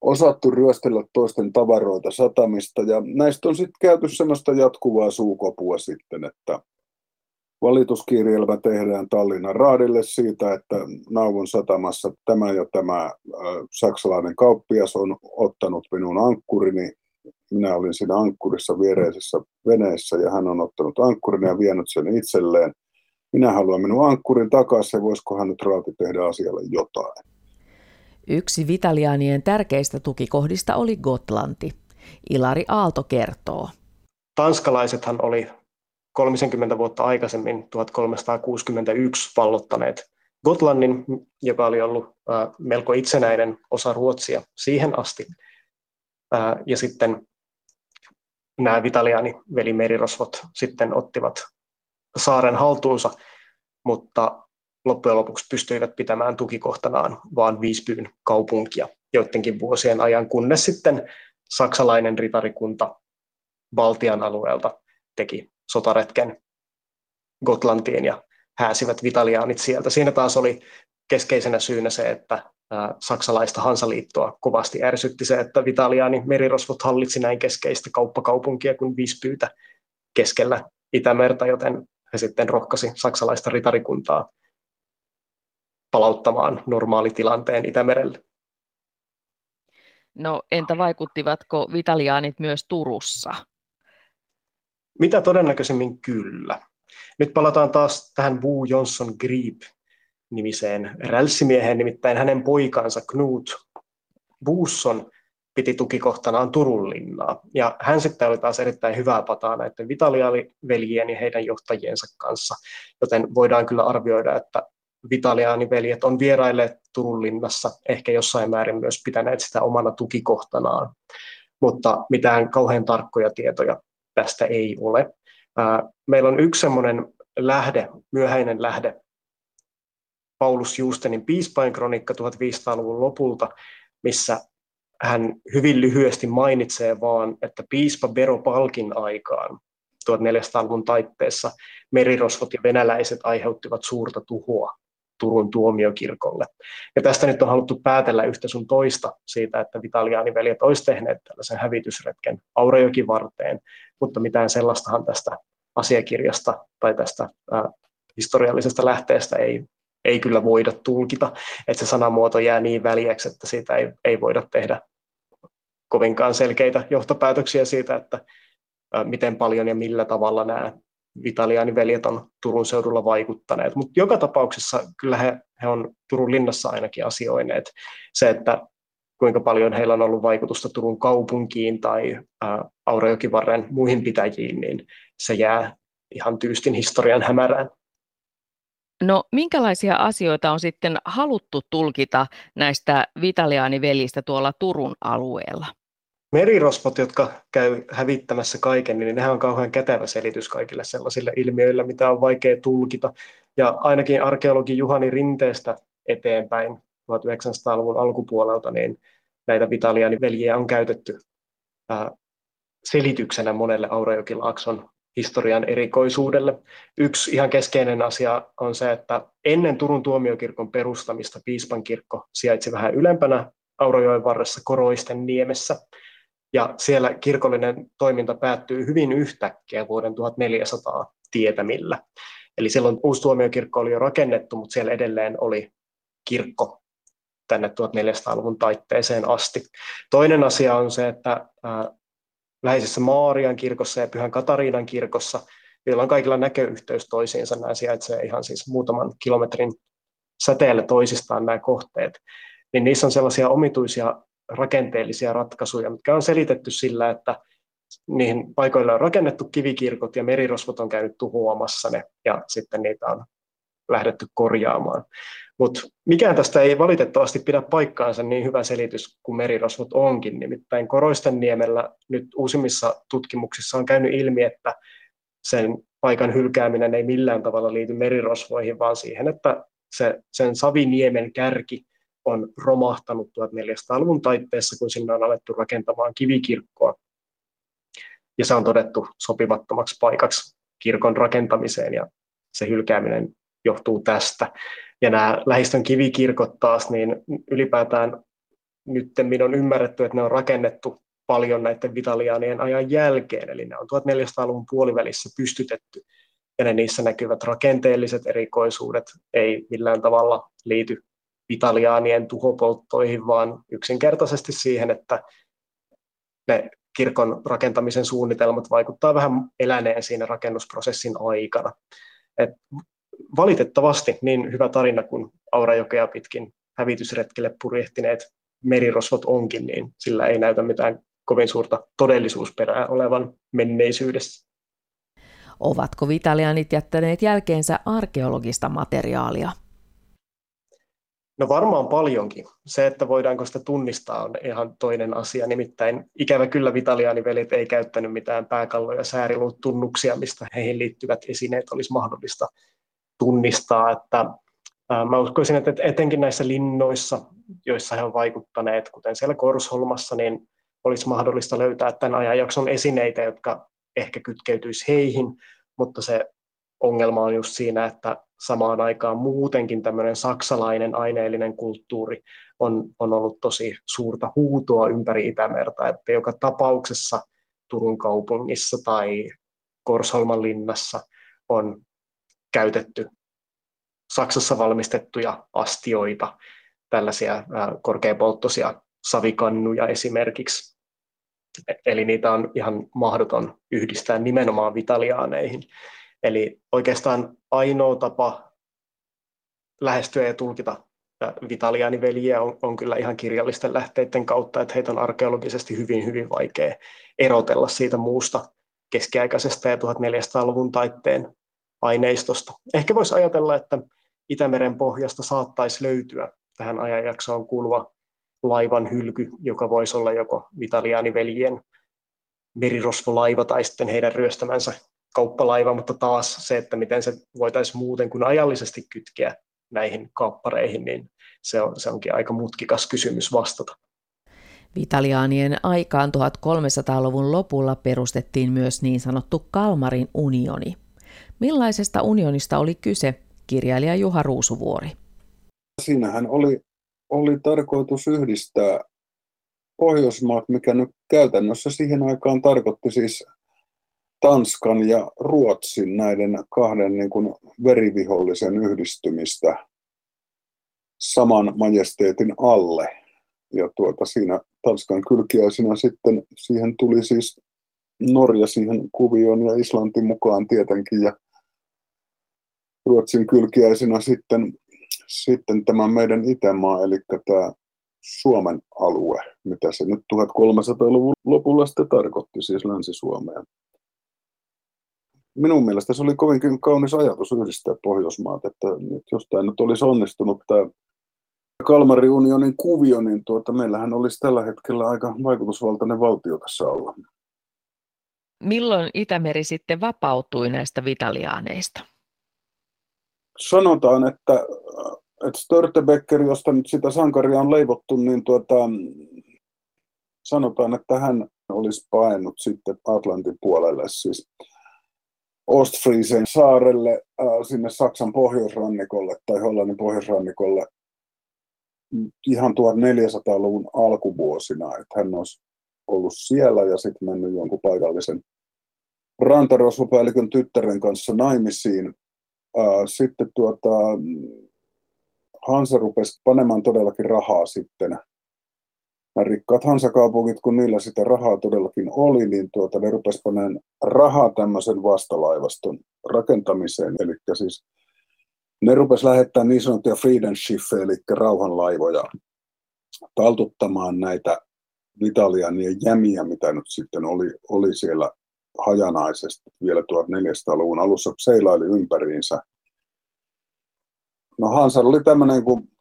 osattu ryöstellä toisten tavaroita satamista. Ja näistä on sitten käyty sellaista jatkuvaa suukopua sitten, että Valituskirjelmä tehdään Tallinnan raadille siitä, että Nauvon satamassa tämä ja tämä saksalainen kauppias on ottanut minun ankkurini. Minä olin siinä ankkurissa viereisessä veneessä ja hän on ottanut ankkurini ja vienyt sen itselleen. Minä haluan minun ankkurin takaisin ja voisikohan nyt raati tehdä asialle jotain. Yksi Vitalianien tärkeistä tukikohdista oli Gotlanti. Ilari Aalto kertoo. Tanskalaisethan oli 30 vuotta aikaisemmin 1361 vallottaneet Gotlannin, joka oli ollut melko itsenäinen osa Ruotsia siihen asti. Ja sitten nämä Vitaliani velimerirosvot sitten ottivat saaren haltuunsa, mutta loppujen lopuksi pystyivät pitämään tukikohtanaan vain Viispyyn kaupunkia joidenkin vuosien ajan, kunnes sitten saksalainen ritarikunta Baltian alueelta teki sotaretken Gotlantiin ja hääsivät vitaliaanit sieltä. Siinä taas oli keskeisenä syynä se, että saksalaista Hansaliittoa kovasti ärsytti se, että Vitaliaani merirosvot hallitsi näin keskeistä kauppakaupunkia kuin Vispyytä keskellä Itämerta, joten he sitten rohkasi saksalaista ritarikuntaa palauttamaan normaalitilanteen Itämerelle. No entä vaikuttivatko vitaliaanit myös Turussa? Mitä todennäköisemmin kyllä. Nyt palataan taas tähän Wu Johnson Grip nimiseen rälssimieheen, nimittäin hänen poikansa Knut Buusson piti tukikohtanaan Turun linnaa. Ja hän sitten oli taas erittäin hyvää pataa näiden Vitaliaani-veljien ja heidän johtajiensa kanssa, joten voidaan kyllä arvioida, että Vitaliaani-veljet on vierailleet Turun linnassa, ehkä jossain määrin myös pitäneet sitä omana tukikohtanaan, mutta mitään kauhean tarkkoja tietoja tästä ei ole. Meillä on yksi semmoinen lähde, myöhäinen lähde, Paulus Justenin piispain kronikka 1500-luvun lopulta, missä hän hyvin lyhyesti mainitsee vaan, että piispa Bero Palkin aikaan 1400-luvun taitteessa merirosvot ja venäläiset aiheuttivat suurta tuhoa Turun tuomiokirkolle. Ja tästä nyt on haluttu päätellä yhtä sun toista siitä, että Vitaliaaniveljet olisi tehneet tällaisen hävitysretken Aurajoki varteen, mutta mitään sellaistahan tästä asiakirjasta tai tästä äh, historiallisesta lähteestä ei, ei kyllä voida tulkita, että se sanamuoto jää niin väliäksi, että siitä ei, ei voida tehdä kovinkaan selkeitä johtopäätöksiä siitä, että miten paljon ja millä tavalla nämä Vitaliani veljet on Turun seudulla vaikuttaneet. Mutta joka tapauksessa kyllä he, he on Turun linnassa ainakin asioineet. Se, että kuinka paljon heillä on ollut vaikutusta Turun kaupunkiin tai Aurajokivarren muihin pitäjiin, niin se jää ihan tyystin historian hämärään. No minkälaisia asioita on sitten haluttu tulkita näistä Vitaliaani-veljistä tuolla Turun alueella? Merirosvot, jotka käy hävittämässä kaiken, niin nehän on kauhean kätevä selitys kaikille sellaisille ilmiöille, mitä on vaikea tulkita. Ja ainakin arkeologi Juhani Rinteestä eteenpäin 1900-luvun alkupuolelta, niin näitä Vitaliani-veljiä on käytetty selityksenä monelle Aurajokilaakson historian erikoisuudelle. Yksi ihan keskeinen asia on se, että ennen Turun tuomiokirkon perustamista piispan kirkko sijaitsi vähän ylempänä Aurajoen varressa Koroisten niemessä. Ja siellä kirkollinen toiminta päättyy hyvin yhtäkkiä vuoden 1400 tietämillä. Eli silloin uusi tuomiokirkko oli jo rakennettu, mutta siellä edelleen oli kirkko tänne 1400-luvun taitteeseen asti. Toinen asia on se, että läheisessä Maarian kirkossa ja Pyhän Katariinan kirkossa, joilla on kaikilla näköyhteys toisiinsa. Nämä sijaitsee ihan siis muutaman kilometrin säteellä toisistaan nämä kohteet. Niin niissä on sellaisia omituisia rakenteellisia ratkaisuja, mitkä on selitetty sillä, että niihin paikoille on rakennettu kivikirkot ja merirosvot on käynyt tuhoamassa ne ja sitten niitä on lähdetty korjaamaan. Mutta mikään tästä ei valitettavasti pidä paikkaansa niin hyvä selitys kuin merirosvot onkin. Nimittäin Koroisten niemellä nyt uusimmissa tutkimuksissa on käynyt ilmi, että sen paikan hylkääminen ei millään tavalla liity merirosvoihin, vaan siihen, että se, sen Saviniemen kärki on romahtanut 1400-luvun taitteessa, kun sinne on alettu rakentamaan kivikirkkoa. Ja se on todettu sopivattomaksi paikaksi kirkon rakentamiseen ja se hylkääminen johtuu tästä. Ja nämä lähistön kivikirkot taas, niin ylipäätään nyt on ymmärretty, että ne on rakennettu paljon näiden vitaliaanien ajan jälkeen, eli ne on 1400-luvun puolivälissä pystytetty, ja ne niissä näkyvät rakenteelliset erikoisuudet ei millään tavalla liity vitaliaanien tuhopolttoihin, vaan yksinkertaisesti siihen, että ne kirkon rakentamisen suunnitelmat vaikuttaa vähän eläneen siinä rakennusprosessin aikana. Et valitettavasti niin hyvä tarina kuin Aurajokea pitkin hävitysretkelle purjehtineet merirosvot onkin, niin sillä ei näytä mitään kovin suurta todellisuusperää olevan menneisyydessä. Ovatko vitalianit jättäneet jälkeensä arkeologista materiaalia? No varmaan paljonkin. Se, että voidaanko sitä tunnistaa, on ihan toinen asia. Nimittäin ikävä kyllä Vitaliani-velit ei käyttänyt mitään pääkalloja ja sääriluutunnuksia, mistä heihin liittyvät esineet olisi mahdollista tunnistaa, että Mä uskoisin, että etenkin näissä linnoissa, joissa he ovat vaikuttaneet, kuten siellä Korsholmassa, niin olisi mahdollista löytää tämän ajanjakson esineitä, jotka ehkä kytkeytyisi heihin, mutta se ongelma on just siinä, että samaan aikaan muutenkin tämmöinen saksalainen aineellinen kulttuuri on, on ollut tosi suurta huutoa ympäri Itämerta, että joka tapauksessa Turun kaupungissa tai Korsholman linnassa on käytetty Saksassa valmistettuja astioita, tällaisia korkeapolttoisia savikannuja esimerkiksi. E-, eli niitä on ihan mahdoton yhdistää nimenomaan vitaliaaneihin. Eli oikeastaan ainoa tapa lähestyä ja tulkita vitaliaaniveljiä on, on kyllä ihan kirjallisten lähteiden kautta, että heitä on arkeologisesti hyvin, hyvin vaikea erotella siitä muusta keskiaikaisesta ja 1400-luvun taitteen aineistosta. Ehkä voisi ajatella, että Itämeren pohjasta saattaisi löytyä tähän ajanjaksoon kuuluva laivan hylky, joka voisi olla joko Vitaliaaniveljien merirosvolaiva tai sitten heidän ryöstämänsä kauppalaiva, mutta taas se, että miten se voitaisiin muuten kuin ajallisesti kytkeä näihin kauppareihin, niin se, on, se onkin aika mutkikas kysymys vastata. Vitaliaanien aikaan 1300-luvun lopulla perustettiin myös niin sanottu Kalmarin unioni. Millaisesta unionista oli kyse, kirjailija Juha Ruusuvuori? Siinähän oli, oli tarkoitus yhdistää Pohjoismaat, mikä nyt käytännössä siihen aikaan tarkoitti siis Tanskan ja Ruotsin näiden kahden niin kuin verivihollisen yhdistymistä saman majesteetin alle. Ja tuota, siinä Tanskan kylkiäisenä sitten siihen tuli siis Norja siihen kuvioon ja Islanti mukaan tietenkin. Ja Ruotsin kylkiäisenä sitten, sitten tämä meidän itämaa, eli tämä Suomen alue, mitä se nyt 1300-luvun lopulla sitten tarkoitti, siis Länsi-Suomea. Minun mielestä se oli kovinkin kaunis ajatus yhdistää Pohjoismaat, että nyt jos tämä nyt olisi onnistunut tämä Kalmarin unionin kuvio, niin tuota, meillähän olisi tällä hetkellä aika vaikutusvaltainen valtio tässä olla. Milloin Itämeri sitten vapautui näistä vitaliaaneista? Sanotaan, että, että Störtebecker, josta nyt sitä sankaria on leivottu, niin tuota, sanotaan, että hän olisi painut sitten Atlantin puolelle, siis Ostfriesen saarelle äh, sinne Saksan pohjoisrannikolle tai Hollannin pohjoisrannikolle ihan 1400-luvun alkuvuosina, että hän olisi ollut siellä ja sitten mennyt jonkun paikallisen rantarosvopäällikön tyttären kanssa naimisiin. Sitten tuota, Hansa rupesi panemaan todellakin rahaa sitten. Nämä rikkaat Hansakaupungit, kun niillä sitä rahaa todellakin oli, niin tuota, ne rupesi panemaan rahaa tämmöisen vastalaivaston rakentamiseen. Eli siis ne rupes lähettämään niin sanottuja Friedenschiffe, eli rauhanlaivoja, taltuttamaan näitä Italianien jämiä, mitä nyt sitten oli, oli siellä hajanaisesti vielä 1400-luvun alussa seilaili ympäriinsä. No Hansar oli tämmöinen kuin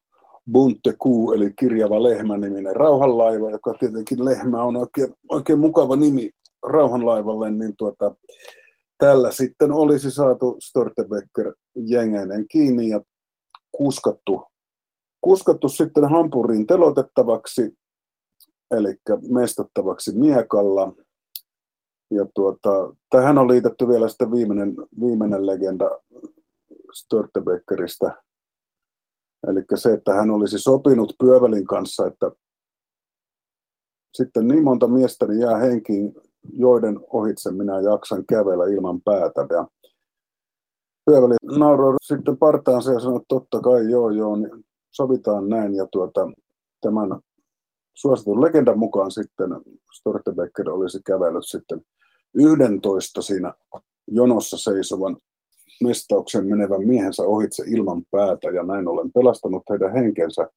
Bunte Kuu, eli kirjava lehmä niminen rauhanlaiva, joka tietenkin lehmä on oikein, oikein mukava nimi rauhanlaivalle, niin tuota, tällä sitten olisi saatu Stortebecker jengenen kiinni ja kuskattu, kuskattu sitten Hampuriin telotettavaksi, eli mestattavaksi miekalla. Ja tuota, tähän on liitetty vielä sitten viimeinen, viimeinen legenda Störtebeckeristä. Eli se, että hän olisi sopinut Pyövelin kanssa, että sitten niin monta miestä niin jää henkiin joiden ohitse minä jaksan kävellä ilman päätä. Ja Pyöveli nauroi sitten partaansa ja sanoi, että totta kai joo joo, niin sovitaan näin. Ja tuota, tämän suositun legendan mukaan sitten Stortebecker olisi kävellyt sitten 11 siinä jonossa seisovan mestauksen menevän miehensä ohitse ilman päätä ja näin ollen pelastanut heidän henkensä.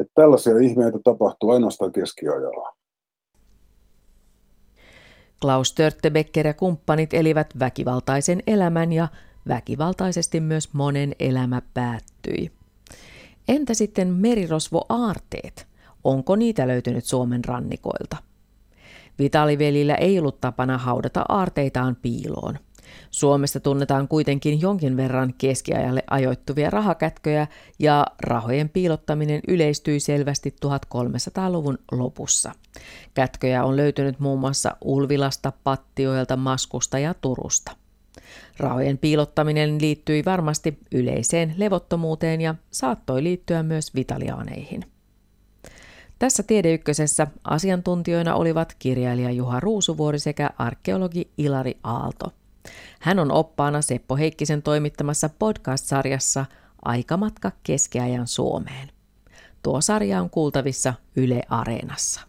Että tällaisia ihmeitä tapahtuu ainoastaan keskiajalla. Klaus Törttebecker ja kumppanit elivät väkivaltaisen elämän ja väkivaltaisesti myös monen elämä päättyi. Entä sitten merirosvo-aarteet? Onko niitä löytynyt Suomen rannikoilta? Vitalivelillä ei ollut tapana haudata aarteitaan piiloon. Suomessa tunnetaan kuitenkin jonkin verran keskiajalle ajoittuvia rahakätköjä ja rahojen piilottaminen yleistyi selvästi 1300-luvun lopussa. Kätköjä on löytynyt muun muassa Ulvilasta, Pattioilta, Maskusta ja Turusta. Rahojen piilottaminen liittyi varmasti yleiseen levottomuuteen ja saattoi liittyä myös vitaliaaneihin. Tässä Tiedeykkösessä asiantuntijoina olivat kirjailija Juha Ruusuvuori sekä arkeologi Ilari Aalto. Hän on oppaana Seppo Heikkisen toimittamassa podcast-sarjassa Aikamatka keskiajan Suomeen. Tuo sarja on kuultavissa Yle Areenassa.